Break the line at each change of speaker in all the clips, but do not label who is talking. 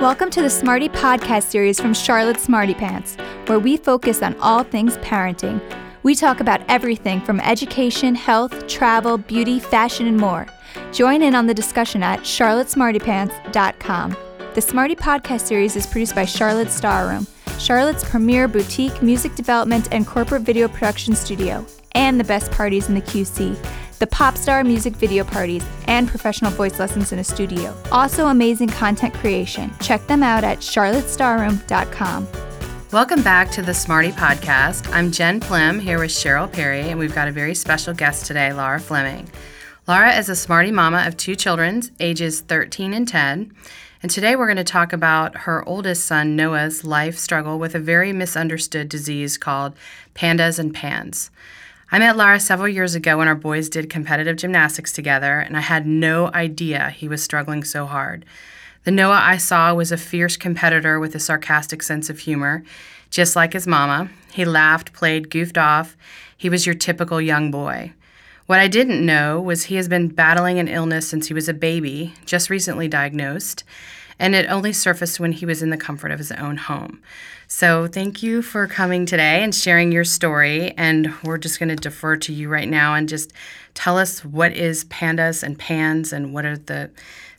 Welcome to the Smarty Podcast series from Charlotte Smarty Pants, where we focus on all things parenting. We talk about everything from education, health, travel, beauty, fashion, and more. Join in on the discussion at charlottesmartypants.com. The Smarty Podcast series is produced by Charlotte Star Room, Charlotte's premier boutique music development and corporate video production studio, and the best parties in the QC the pop star music video parties, and professional voice lessons in a studio. Also, amazing content creation. Check them out at charlottestarroom.com.
Welcome back to the Smarty Podcast. I'm Jen Plim here with Cheryl Perry, and we've got a very special guest today, Laura Fleming. Laura is a Smarty mama of two children, ages 13 and 10. And today we're going to talk about her oldest son, Noah's life struggle with a very misunderstood disease called pandas and pans. I met Laura several years ago when our boys did competitive gymnastics together, and I had no idea he was struggling so hard. The Noah I saw was a fierce competitor with a sarcastic sense of humor, just like his mama. He laughed, played, goofed off. He was your typical young boy. What I didn't know was he has been battling an illness since he was a baby, just recently diagnosed, and it only surfaced when he was in the comfort of his own home. So, thank you for coming today and sharing your story. And we're just going to defer to you right now and just tell us what is pandas and pans and what are the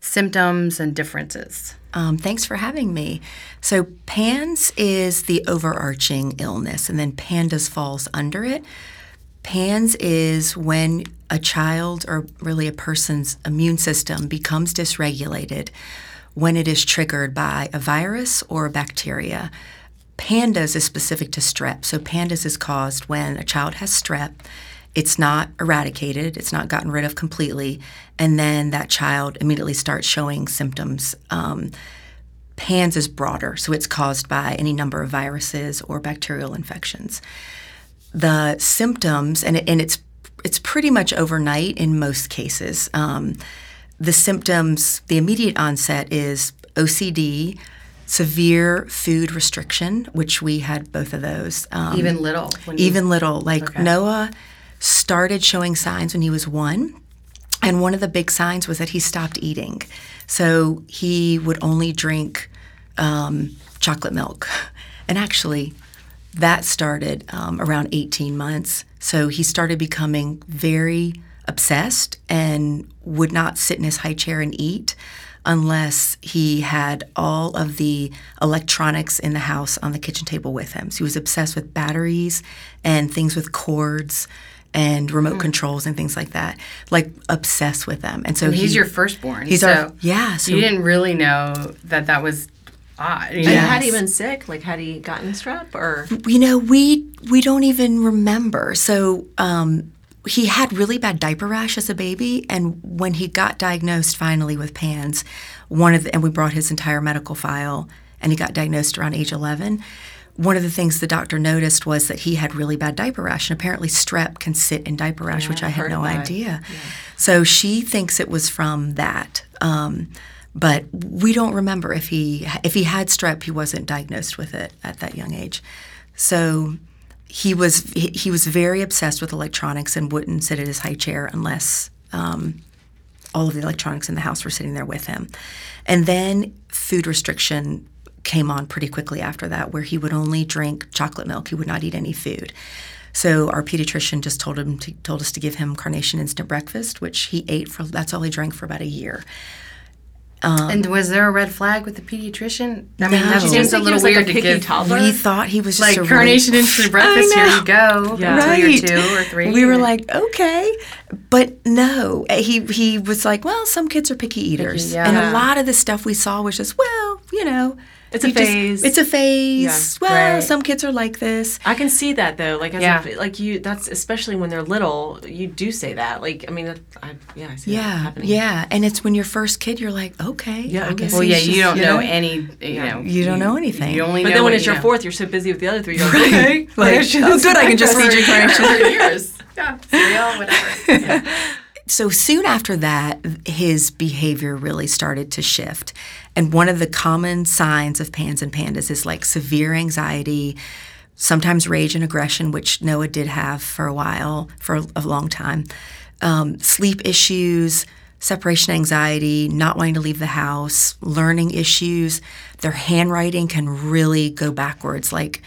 symptoms and differences.
Um, thanks for having me. So, PANS is the overarching illness, and then PANDAS falls under it. PANS is when a child or really a person's immune system becomes dysregulated when it is triggered by a virus or a bacteria. Pandas is specific to strep. So, pandas is caused when a child has strep. It's not eradicated, it's not gotten rid of completely, and then that child immediately starts showing symptoms. Um, PANS is broader, so it's caused by any number of viruses or bacterial infections. The symptoms, and, it, and it's it's pretty much overnight in most cases. Um, the symptoms, the immediate onset is OCD, severe food restriction, which we had both of those.
Um, even little.
even little. Like okay. Noah started showing signs when he was one. And one of the big signs was that he stopped eating. So he would only drink um, chocolate milk. And actually, that started um, around 18 months. So he started becoming very obsessed and would not sit in his high chair and eat unless he had all of the electronics in the house on the kitchen table with him. So he was obsessed with batteries and things with cords and remote mm. controls and things like that. Like obsessed with them. And so
and he's
he,
your firstborn.
He's
so
our yeah.
So you didn't really know that that was odd.
Yes. Had he been sick? Like had he gotten strep or?
You know, we we don't even remember. So um, he had really bad diaper rash as a baby, and when he got diagnosed finally with PANS, one of the, and we brought his entire medical file, and he got diagnosed around age 11. One of the things the doctor noticed was that he had really bad diaper rash, and apparently strep can sit in diaper rash,
yeah,
which I had no idea.
Yeah.
So she thinks it was from that. Um, but we don't remember if he if he had strep, he wasn't diagnosed with it at that young age. So he was he, was very obsessed with electronics and wouldn't sit at his high chair unless um, all of the electronics in the house were sitting there with him. And then food restriction came on pretty quickly after that, where he would only drink chocolate milk. He would not eat any food. So our pediatrician just told him to, told us to give him carnation instant breakfast, which he ate for. That's all he drank for about a year.
Um, and was there a red flag with the pediatrician? I mean,
no.
that seems a little weird like a to give.
Toddler?
We thought he was just
like carnation instant breakfast. Here you go. Yeah. Right. Until you're two or three.
We were like, okay, but no. He he was like, well, some kids are picky eaters, picky, yeah. and a lot of the stuff we saw was just, well, you know,
it's a phase.
Just, it's a phase. Yeah, well, right. some kids are like this.
I can see that though. Like, as yeah. A, like you. That's especially when they're little. You do say that. Like, I mean, I, yeah, I see
yeah, yeah. And it's when you're first kid, you're like, okay,
yeah, I guess.
Well, yeah, you don't you know, know, any. You know,
you don't know anything.
You only.
But then when it's your know. fourth, you're so busy with the other three. You're like, okay,
like, oh, good, I can just feed you
for years. Yeah, cereal, whatever. Yeah.
So soon after that, his behavior really started to shift. And one of the common signs of PANS and pandas is like severe anxiety, sometimes rage and aggression, which Noah did have for a while, for a long time, um, sleep issues, separation anxiety, not wanting to leave the house, learning issues. Their handwriting can really go backwards. Like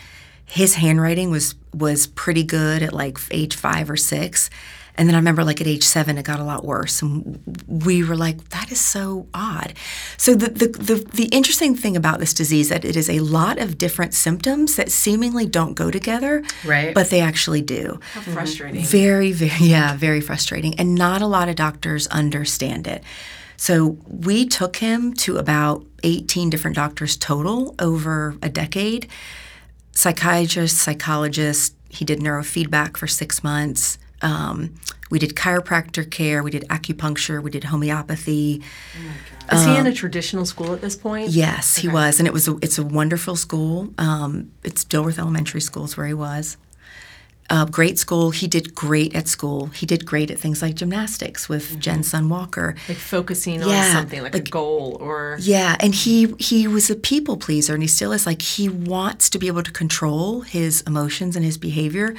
his handwriting was was pretty good at like age five or six. And then I remember, like at age seven, it got a lot worse, and we were like, "That is so odd." So the the the, the interesting thing about this disease that it is a lot of different symptoms that seemingly don't go together,
right?
But they actually do.
How frustrating! Mm-hmm.
Very, very, yeah, very frustrating, and not a lot of doctors understand it. So we took him to about 18 different doctors total over a decade. Psychiatrists, psychologists. He did neurofeedback for six months um, we did chiropractor care, we did acupuncture, we did homeopathy.
Oh Is he in a traditional school at this point?
Yes, okay. he was, and it was a, it's a wonderful school. Um, it's Dilworth Elementary School is where he was. Uh, great school. He did great at school. He did great at things like gymnastics with mm-hmm. Jen Sun Walker.
Like focusing yeah, on something like, like, a goal or
Yeah, and he he was a people pleaser and he still is like he wants to be able to control his emotions and his behavior.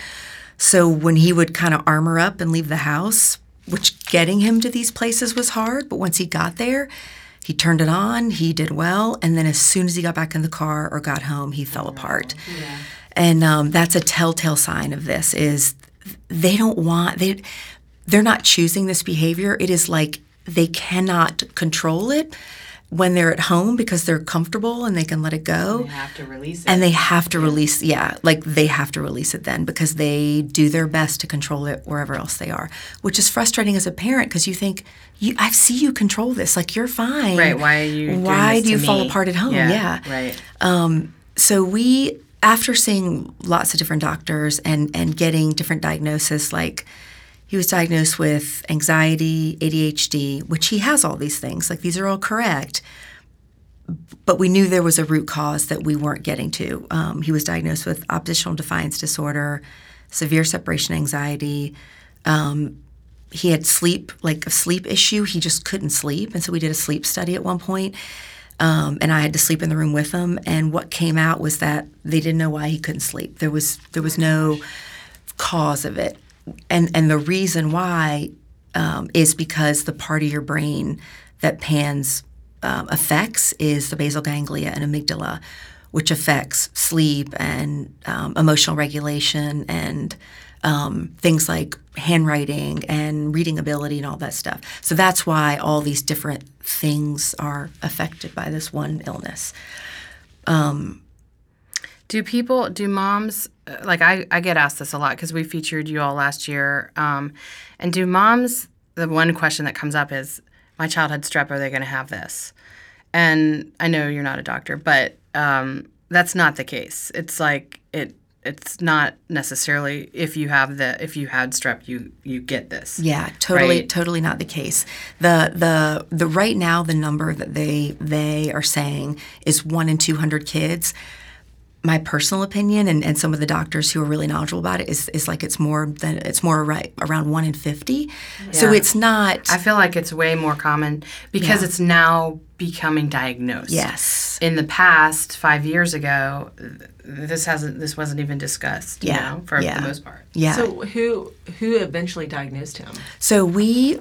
So when he would kind of armor up and leave the house, which getting him to these places was hard, but once he got there, he turned it on, he did well, and then as soon as he got back in the car or got home, he fell apart. Yeah. And um, that's a telltale sign of this is they don't want they they're not choosing this behavior. It is like they cannot control it when they're at home because they're comfortable and they can let it go.
And They have to release it.
And they have to yeah. release, yeah, like they have to release it then because they do their best to control it wherever else they are, which is frustrating as a parent because you think, you, I see you control this, like you're fine.
Right? Why are you?
Why do you
me?
fall apart at home? Yeah.
yeah. Right.
Um, so we, after seeing lots of different doctors and and getting different diagnoses, like he was diagnosed with anxiety, ADHD, which he has all these things. Like these are all correct. But we knew there was a root cause that we weren't getting to. Um, he was diagnosed with oppositional defiance disorder, severe separation anxiety. Um, he had sleep, like a sleep issue. He just couldn't sleep. And so we did a sleep study at one point. Um, and I had to sleep in the room with him. And what came out was that they didn't know why he couldn't sleep. There was there was no cause of it and and the reason why um, is because the part of your brain that PANS um, affects is the basal ganglia and amygdala, which affects sleep and um, emotional regulation and um, things like handwriting and reading ability and all that stuff. So that's why all these different things are affected by this one illness. Um,
do people, do moms, uh, like I, I get asked this a lot because we featured you all last year. Um, and do moms, the one question that comes up is, my child had strep, are they going to have this? And I know you're not a doctor, but um, that's not the case. It's like, it, it's not necessarily if you have the if you had strep you you get this
yeah totally right? totally not the case the the the right now the number that they they are saying is 1 in 200 kids my personal opinion and, and some of the doctors who are really knowledgeable about it is, is like it's more than it's more right around one in 50 yeah. so it's not
i feel like it's way more common because yeah. it's now becoming diagnosed
yes
in the past five years ago this hasn't this wasn't even discussed you yeah. know for yeah. the most part
yeah
so who who eventually diagnosed him
so we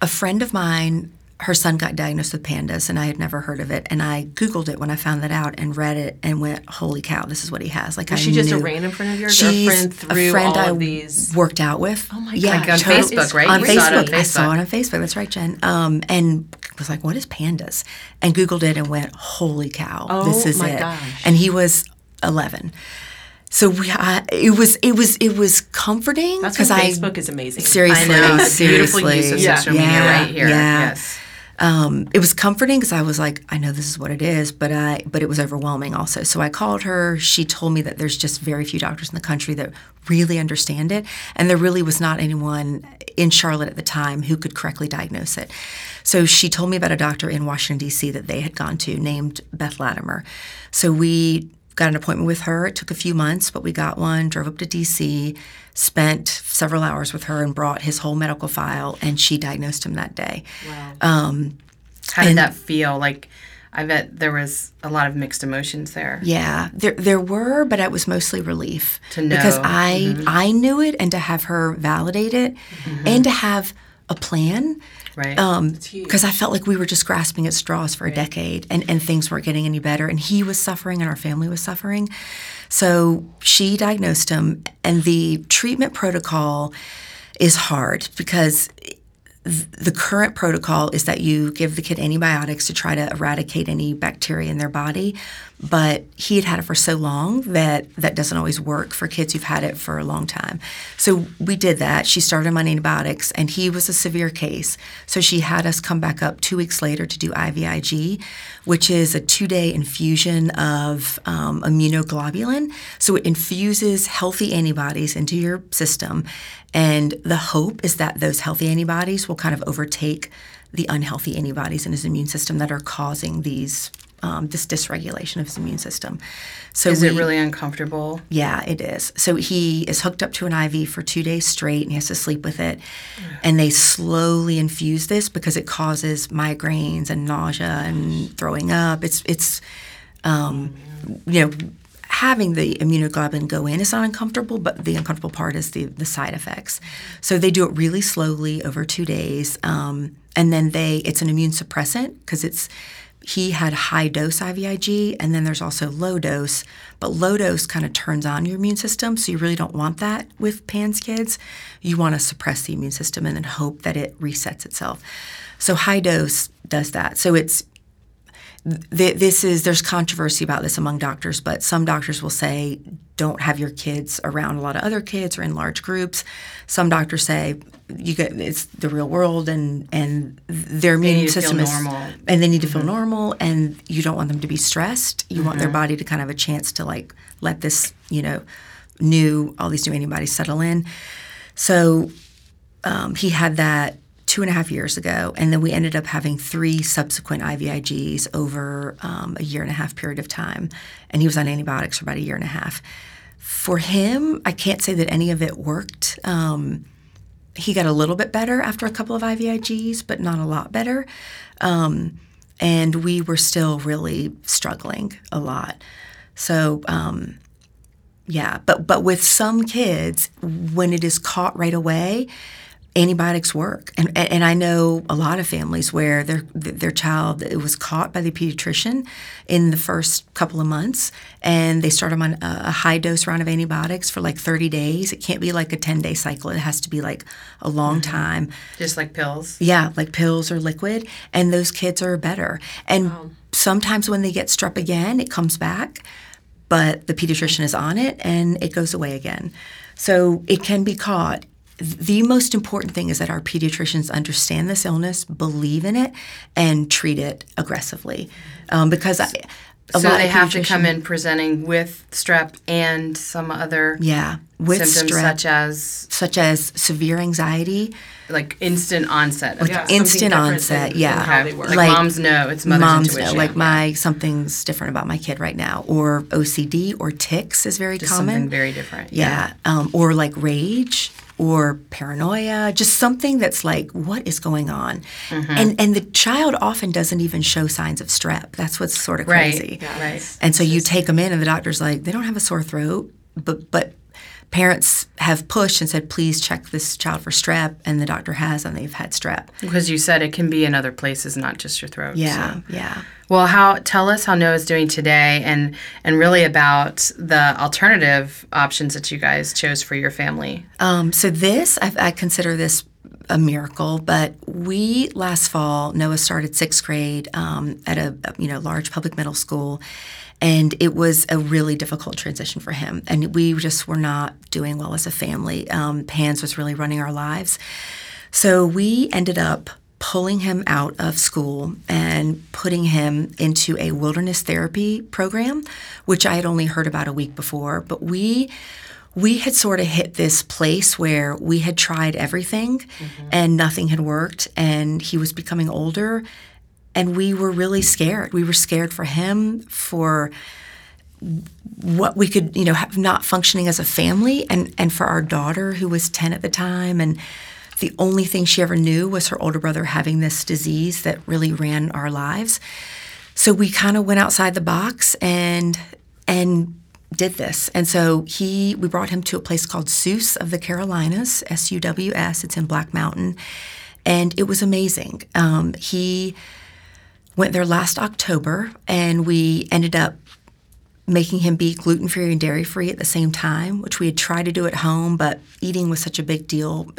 a friend of mine her son got diagnosed with pandas and I had never heard of it. And I Googled it when I found that out and read it and went, holy cow, this is what he has. Like
Was
I
she
knew.
just a random friend of yours She's a friend through
a friend
all
I
of these?
worked out with.
Oh my
God. Yeah, like on. Facebook, right?
On
you
Facebook.
on Facebook.
I saw it on Facebook. That's right, Jen. Um, and was like, what is pandas? And Googled it and went, holy cow,
oh
this is
my
it.
Gosh.
And he was 11 so we, it was it was it was comforting
because Facebook is amazing.
Seriously,
I know.
seriously,
beautiful use of
yeah.
social media
yeah.
right here.
Yeah.
Yes
um, it was comforting because I was like, I know this is what it is, but I but it was overwhelming also. So I called her. She told me that there's just very few doctors in the country that really understand it, and there really was not anyone in Charlotte at the time who could correctly diagnose it. So she told me about a doctor in Washington D.C. that they had gone to named Beth Latimer. So we got an appointment with her. It took a few months, but we got one. Drove up to D.C spent several hours with her and brought his whole medical file, and she diagnosed him that day.
Wow.
Um,
How did that feel? Like, I bet there was a lot of mixed emotions there.
Yeah, there there were, but it was mostly relief
to know
because I mm-hmm. I knew it, and to have her validate it, mm-hmm. and to have a plan.
Right.
Um, because I felt like we were just grasping at straws for a decade and, and things weren't getting any better. And he was suffering and our family was suffering. So she diagnosed him, and the treatment protocol is hard because the current protocol is that you give the kid antibiotics to try to eradicate any bacteria in their body but he had had it for so long that that doesn't always work for kids who've had it for a long time. So we did that. She started him on antibiotics and he was a severe case. So she had us come back up two weeks later to do ivig which is a two-day infusion of um, immunoglobulin. So it infuses healthy antibodies into your system and the hope is that those healthy antibodies will kind of overtake the unhealthy antibodies in his immune system that are causing these um, this dysregulation of his immune system.
So is we, it really uncomfortable?
Yeah, it is. So he is hooked up to an IV for two days straight, and he has to sleep with it. And they slowly infuse this because it causes migraines and nausea and throwing up. It's it's um, you know having the immunoglobulin go in is not uncomfortable, but the uncomfortable part is the, the side effects. So they do it really slowly over two days, um, and then they it's an immune suppressant because it's he had high dose IVIG, and then there's also low dose. But low dose kind of turns on your immune system, so you really don't want that with PANS kids. You want to suppress the immune system and then hope that it resets itself. So high dose does that. So it's this is there's controversy about this among doctors, but some doctors will say don't have your kids around a lot of other kids or in large groups. Some doctors say you get it's the real world and and their immune system is
normal.
and they need to mm-hmm. feel normal and you don't want them to be stressed. You mm-hmm. want their mm-hmm. body to kind of have a chance to like let this you know new all these new antibodies settle in. So um, he had that two and a half years ago, and then we ended up having three subsequent IVIGs over um, a year and a half period of time, and he was on antibiotics for about a year and a half. For him, I can't say that any of it worked. Um, he got a little bit better after a couple of IVIGs, but not a lot better. Um, and we were still really struggling a lot. So, um, yeah, but but with some kids, when it is caught right away, antibiotics work. And, and I know a lot of families where their their child it was caught by the pediatrician in the first couple of months, and they start them on a high dose round of antibiotics for like 30 days. It can't be like a 10 day cycle. It has to be like a long mm-hmm. time.
Just like pills.
Yeah, like pills or liquid, and those kids are better. And wow. sometimes when they get strep again, it comes back, but the pediatrician is on it and it goes away again. So it can be caught the most important thing is that our pediatricians understand this illness, believe in it, and treat it aggressively. Um, because I,
so they have to come in presenting with strep and some other
yeah with
symptoms
strep,
such as
such as severe anxiety,
like instant onset,
like yeah, instant onset, yeah,
like, like, moms know it's mother's
moms
intuition.
Know, like my something's different about my kid right now, or OCD or tics is very
Just
common,
something very different,
yeah, yeah. Um, or like rage or paranoia, just something that's like, what is going on? Mm-hmm. And and the child often doesn't even show signs of strep. That's what's sort of crazy.
Right. Yeah, right.
And so you take them in, and the doctor's like, they don't have a sore throat, but but parents have pushed and said, please check this child for strep, and the doctor has, and they've had strep.
Because you said it can be in other places, not just your throat.
Yeah,
so.
yeah.
Well, how tell us how Noah's doing today, and and really about the alternative options that you guys chose for your family.
Um, so this, I, I consider this a miracle. But we last fall, Noah started sixth grade um, at a you know large public middle school, and it was a really difficult transition for him. And we just were not doing well as a family. Um, PANS was really running our lives. So we ended up pulling him out of school and putting him into a wilderness therapy program, which I had only heard about a week before. But we we had sort of hit this place where we had tried everything mm-hmm. and nothing had worked and he was becoming older and we were really scared. We were scared for him, for what we could, you know, have not functioning as a family, and and for our daughter who was ten at the time, and the only thing she ever knew was her older brother having this disease that really ran our lives. So we kind of went outside the box and and did this. And so he we brought him to a place called SUWS of the Carolinas, S U W S. It's in Black Mountain and it was amazing. Um, he went there last October, and we ended up making him be gluten free and dairy free at the same time, which we had tried to do at home, but eating was such a big deal.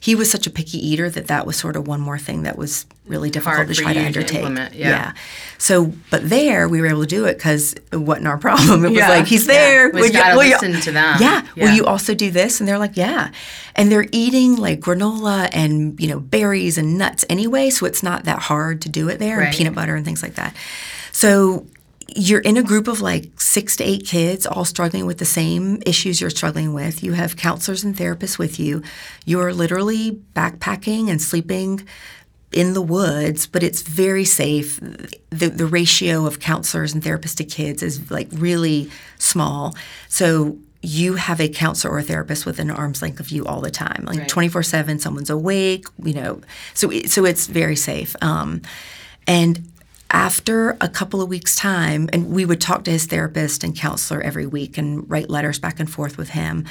He was such a picky eater that that was sort of one more thing that was really difficult
Hard
to try to
you to
undertake.
yeah.
So, but there we were able to do it because it wasn't our problem. It was
Yeah.
like he's
Yeah.
there.
We
Will
just gotta
will
listen to them.
Yeah.
Yeah.
Will you also do this? And they're like, yeah. And they're eating like granola and you know berries and nuts anyway, so it's not that hard to do it there,
Right.
and peanut butter and things like that. So you're in a group of like six to eight kids, all struggling with the same issues you're struggling with. You have counselors and therapists with you. You're literally backpacking and sleeping in the woods, but it's very safe. The, the ratio of counselors and therapists to kids is like really small. So you have a counselor or a therapist within arm's length of you all the time, like twenty four seven. Someone's awake, you know. So so it's very safe. Um, and after a couple of weeks' time, and we would talk to his therapist and counselor every week and write letters back and forth with him.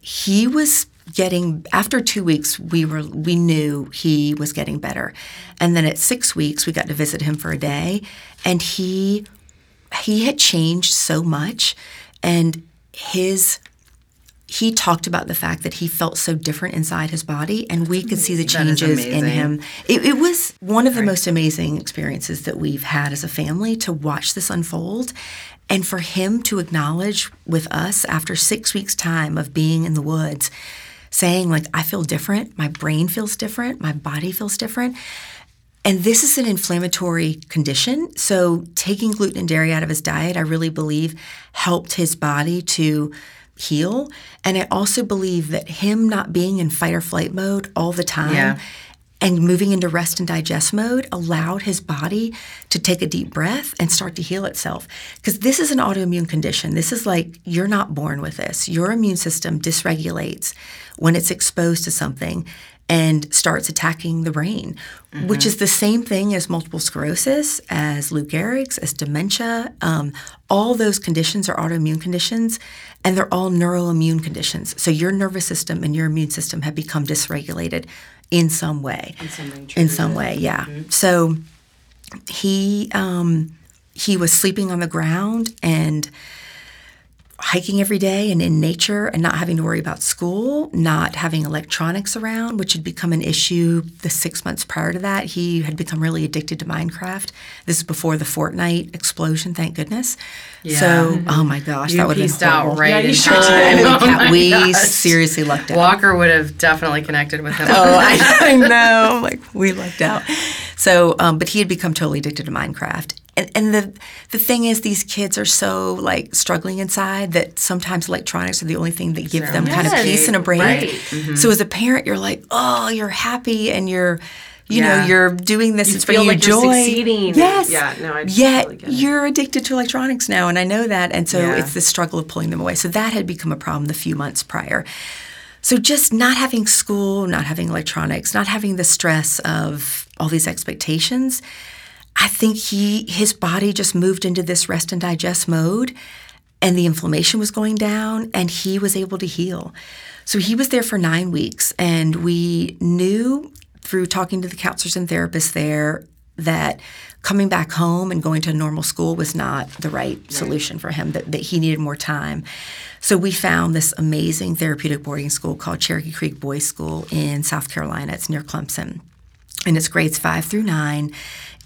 He was getting after two weeks we were we knew he was getting better and then at six weeks we got to visit him for a day and he he had changed so much and his he talked about the fact that he felt so different inside his body and we could see the changes in him. it, it was one of the most amazing experiences that we've had as a family to watch this unfold and for him to acknowledge with us after six weeks time of being in the woods saying like i feel different. My brain feels different. My body feels different. And this is an inflammatory condition. So, taking gluten and dairy out of his diet, I really believe helped his body to heal. And I also believe that him not being in fight or flight mode all the time
Yeah.
and moving into rest and digest mode allowed his body to take a deep breath and start to heal itself. Because this is an autoimmune condition. This is like you're not born with this. Your immune system dysregulates when it's exposed to something and starts attacking the brain, which is the same thing as multiple sclerosis, as Lou Gehrig's, as dementia. Um, all those conditions are autoimmune conditions, and they're all neuroimmune conditions. So your nervous system and your immune system have become dysregulated in some way. In some way, yeah. So he um, he was sleeping on the ground and hiking every day and in nature and not having to worry about school, not having electronics around, which had become an issue the six months prior to that. He had become really addicted to Minecraft. This is before the Fortnite explosion, thank goodness. Yeah. So, oh my gosh,
You
that would have been
out
horrible.
right
Yeah, sure.
Oh
Holy cow,
my
we
gosh.
seriously lucked out.
Walker would have definitely connected with him.
Oh, I, I know. Like we lucked out. So, um, but he had become totally addicted to Minecraft. And, and the the thing is, these kids are so like struggling inside that sometimes electronics are the only thing that give them kind of peace and a break.
right. Mm-hmm.
So as a parent, you're like, oh, you're happy and you're, you
Yeah.
know, you're doing this. it's
feel
bringing
like
you
you're
joy.
succeeding.
Yes.
Yeah, no, I
Yet
totally get it.
you're addicted to electronics now, and I know that. And so
Yeah.
it's the struggle of pulling them away. So that had become a problem the few months prior. So just not having school, not having electronics, not having the stress of all these expectations, I think he his body just moved into this rest and digest mode and the inflammation was going down and he was able to heal. So he was there for 9 weeks and we knew through talking to the counselors and therapists there that coming back home and going to a normal school was not the right. solution for him that, that he needed more time. So we found this amazing therapeutic boarding school called cherokee creek boys school in south carolina. It's near clemson and it's grades five through nine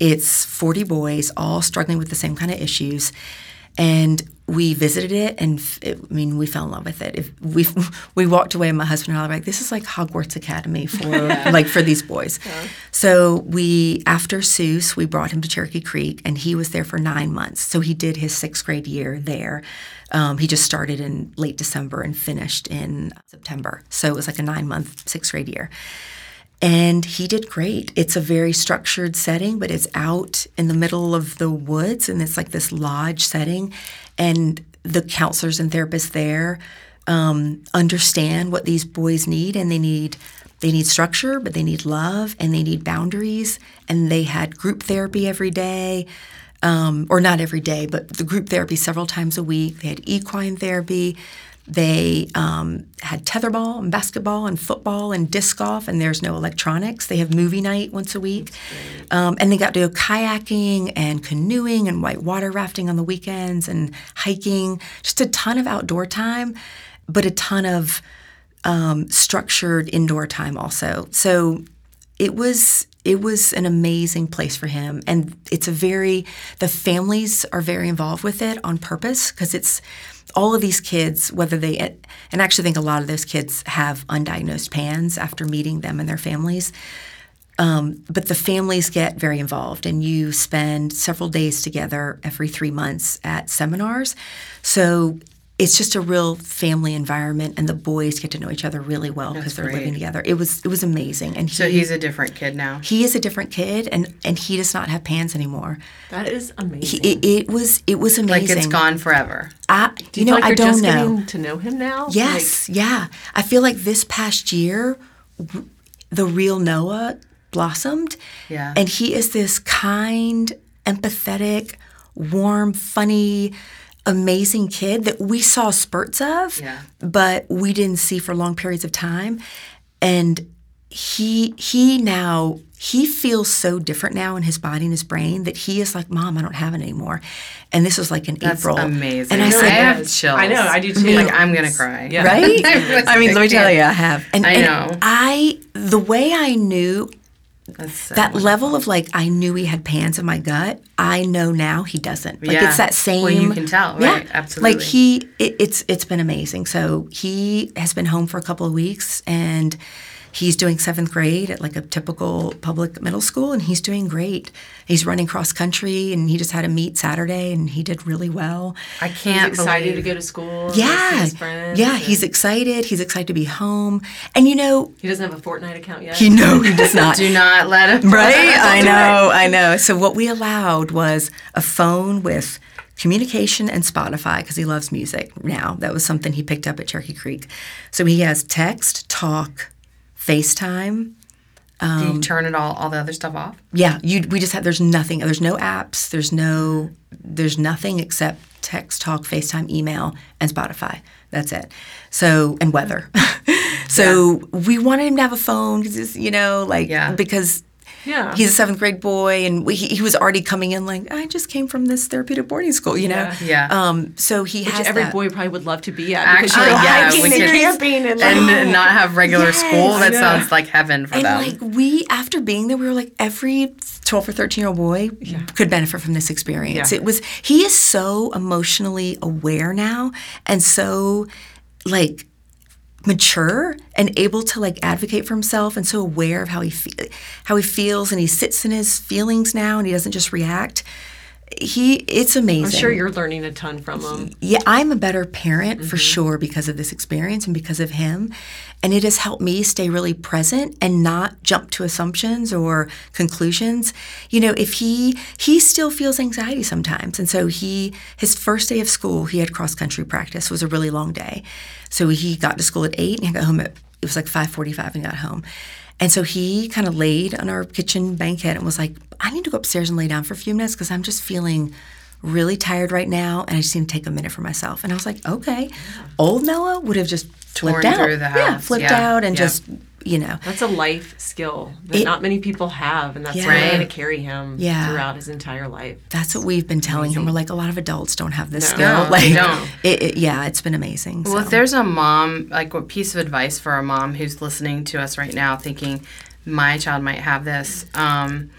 it's 40 boys all struggling with the same kind of issues and we visited it and it, i mean we fell in love with it. If we we walked away and my husband and i were like this is like hogwarts academy for like for these boys. So we after SUWS we brought him to cherokee creek and he was there for nine months. So he did his sixth grade year there. Um, he just started in late december and finished in september. So it was like a nine month sixth grade year and he did great. It's a very structured setting, but it's out in the middle of the woods and it's like this lodge setting. And the counselors and therapists there um, understand what these boys need and they need they need structure, but they need love and they need boundaries. And they had group therapy every day, um, or not every day, but the group therapy several times a week. They had equine therapy. They um, had tetherball and basketball and football and disc golf, and there's no electronics. They have movie night once a week. Um, and they got to go kayaking and canoeing and white water rafting on the weekends and hiking. Just a ton of outdoor time, but a ton of um, structured indoor time also. So it was it was an amazing place for him. And it's a very the families are very involved with it on purpose because it's all of these kids whether they and I actually think a lot of those kids have undiagnosed pans after meeting them and their families. Um, but the families get very involved and you spend several days together every three months at seminars. So it's just a real family environment, and the boys get to know each other really well because they're great. living together. It was it was amazing, and
he, so he's a different kid now.
He is a different kid, and and he does not have PANS anymore.
That is amazing.
He, it, it, was it was amazing.
Like it's gone forever.
I
do you,
you know
like
I
don't
know.
to know him now.
Yes, like, yeah. I feel like this past year, the real Noah blossomed.
Yeah,
and he is this kind, empathetic, warm, funny amazing kid that we saw spurts of,
yeah.
but we didn't see for long periods of time. And he he now he feels so different now in his body and his brain that he is like, Mom, I don't have it anymore. And this was like in
That's
April.
Amazing.
And
I said, I have chills.
I know, I do too.
Like I'm gonna cry.
Yeah. Right?
I
mean, let me tell you, I have.
And I know.
And I the way I knew so that wonderful. level of like I knew he had pans in my gut. I know now he doesn't. Like
yeah.
it's that same.
Well, you can tell, right?
Yeah,
absolutely.
Like he, it, it's it's been amazing. So he has been home for a couple of weeks, and he's doing seventh grade at like a typical public middle school, and he's doing great. He's running cross country, and he just had a meet Saturday, and he did really well.
I can't
he's excited
believe.
to go to school.
Yeah, yeah, he's excited. He's excited to be home, and you know,
he doesn't have a Fortnite account yet.
He no, he does not.
Do not let him.
Right? I know, I know. So what we allowed was a phone with communication and Spotify because he loves music now. That was something he picked up at Cherokee Creek. So he has text, talk, FaceTime.
Um, Do you turn it all all the other stuff off?
Yeah, you. We just have. There's nothing. There's no apps. There's no. There's nothing except text, talk, FaceTime, email, and Spotify. That's it. So and weather. so yeah. we wanted him to have a phone because you know, like
yeah.
because
yeah.
He's a seventh grade boy, and we, he, he, was already coming in like, I just came from this therapeutic boarding school, you know?
Yeah. yeah.
Um, so he
Which
has
every
that.
boy probably would love to be at.
Actually, yeah.
hiking and camping and,
like, and not have regular
yes,
school. That sounds like heaven for
and
them.
like we, after being there, we were like, every 12 or 13 year old boy
yeah.
could benefit from this experience.
Yeah.
It was, he is so emotionally aware now and so like mature and able to like advocate for himself and so aware of how he fe- how he feels and he sits in his feelings now and he doesn't just react he it's amazing
i'm sure you're learning a ton from him.
Yeah i'm a better parent mm-hmm. for sure because of this experience and because of him. And it has helped me stay really present and not jump to assumptions or conclusions. You know if he he still feels anxiety sometimes. And so he his first day of school he had cross country practice was a really long day. So he got to school at eight and he got home at it was like five forty five and got home. And so he kind of laid on our kitchen banquette and was like, I need to go upstairs and lay down for a few minutes because I'm just feeling really tired right now and I just need to take a minute for myself. And I was like, okay. Old Noah would have just flipped
Torn
out.
through the house.
Yeah, flipped
yeah.
out and
yeah.
just you know.
That's a life skill that
It-
not many people have, and that's
Yeah.
right. going to carry him
Yeah.
throughout his entire life.
That's what we've been telling him. We're like, a lot of adults don't have this
No.
skill.
No,
like,
they don't.
It, it- yeah, it's been amazing.
Well,
so.
if there's a mom, like what piece of advice for a mom who's listening to us right now, thinking my child might have this, um,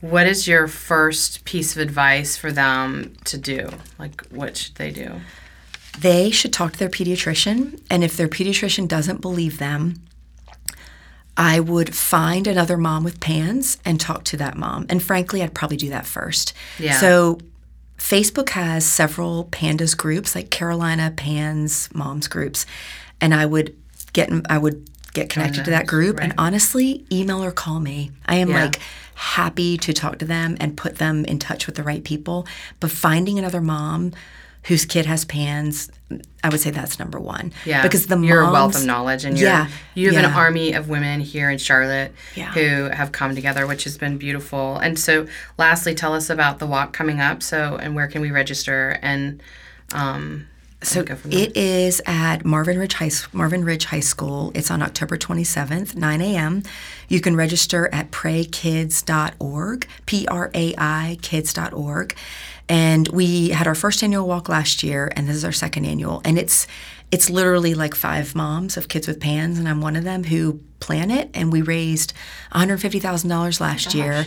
what is your first piece of advice for them to do? Like, what should they do?
they should talk to their pediatrician. And if their pediatrician doesn't believe them, I would find another mom with PANS and talk to that mom. And frankly, I'd probably do that first.
Yeah.
So Facebook has several pandas groups, like Carolina Pans Moms groups, and I would get I would get connected to that group. And honestly, email or call me. I am
Yeah.
like happy to talk to them and put them in touch with the right people. But finding another mom whose kid has PANS, I would say that's number one.
Yeah,
because the
you're a wealth of knowledge, and you're,
yeah,
you have an army of women here in Charlotte
Yeah.
who have come together, which has been beautiful. And so, lastly, tell us about the walk coming up. So, and where can we register? And um,
So it is at Marvin Ridge High Marvin Ridge High School. It's on October 27th, 9 a.m. You can register at praikids.org, P-R-A-I kids.org. And we had our first annual walk last year, and this is our second annual. And it's it's literally like five moms of kids with pans, and I'm one of them who plan it. And we raised $150,000 last Gosh. year.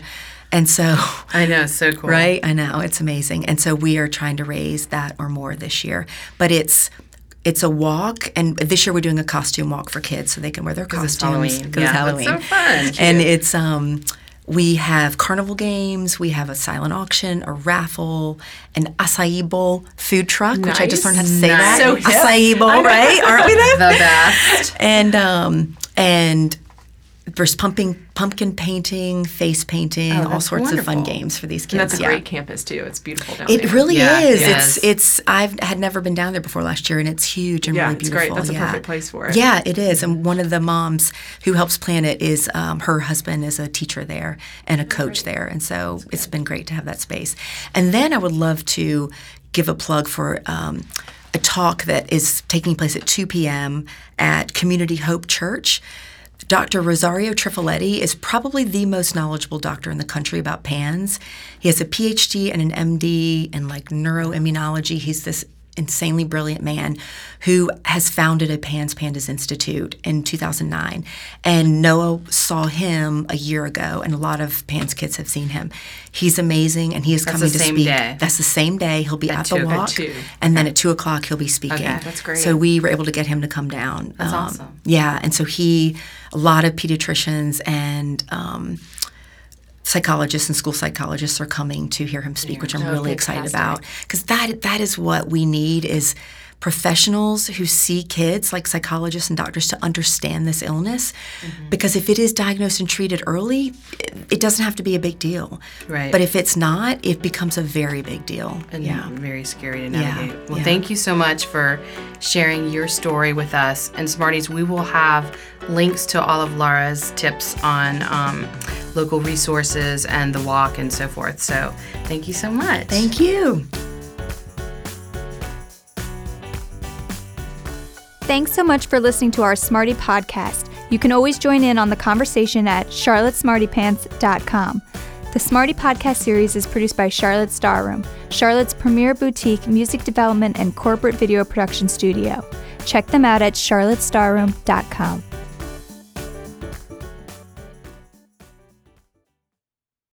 And so
I know, so cool.
Right? I know, it's amazing. And so we are trying to raise that or more this year. But it's it's a walk, and this year we're doing a costume walk for kids so they can wear their costumes
because it's Halloween.
That's so fun. And it's um we have carnival games, we have a silent auction, a raffle, an acai bowl food truck, nice. which I just learned how to say nice. that. So acai bowl, right? Aren't we
the, the best?
And um and there's pumping, pumpkin painting, face painting, oh, all sorts wonderful. of fun games for these kids.
And that's a
yeah.
great campus too. It's beautiful down
it
there.
It really yeah, is. It's it's I've had never been down there before last year, and it's huge and
yeah,
really beautiful.
It's great. That's yeah. a perfect place for it.
Yeah, it is. And one of the moms who helps plan it is um, her husband is a teacher there and a coach there, and so it's been great to have that space. And then I would love to give a plug for. Um, a talk that is taking place at 2 p.m. at Community Hope Church. Dr. Rosario Trifiletti is probably the most knowledgeable doctor in the country about PANS. He has a PhD and an MD in like neuroimmunology. He's this insanely brilliant man who has founded a PANS Pandas Institute in 2009. And Noah saw him a year ago, and a lot of PANS kids have seen him. He's amazing, and he is
that's
coming to speak.
Day.
That's the same day. He'll be at,
at
the
two,
walk, and then at two o'clock he'll be speaking.
Okay, that's great.
So we were able to get him to come down.
That's um, awesome.
Yeah, and so he, a lot of pediatricians and um, psychologists and school psychologists are coming to hear him speak, yeah. which I'm oh, really excited about because that that is what we need is professionals who see kids like psychologists and doctors to understand this illness. Mm-hmm. because if it is diagnosed and treated early it doesn't have to be a big deal.
Right.
But if it's not it becomes a very big deal.
And
yeah.
very scary to navigate.
Yeah.
well
yeah.
thank you so much for sharing your story with us. And smarties we will have links to all of laura's tips on um, local resources and the walk and so forth. So thank you so much.
Thank you
Thanks so much for listening to our Smarty podcast. You can always join in on the conversation at charlottesmartypants.com. The Smarty Podcast series is produced by Charlotte Starroom, Charlotte's premier boutique music development and corporate video production studio. Check them out at charlottestarroom.com.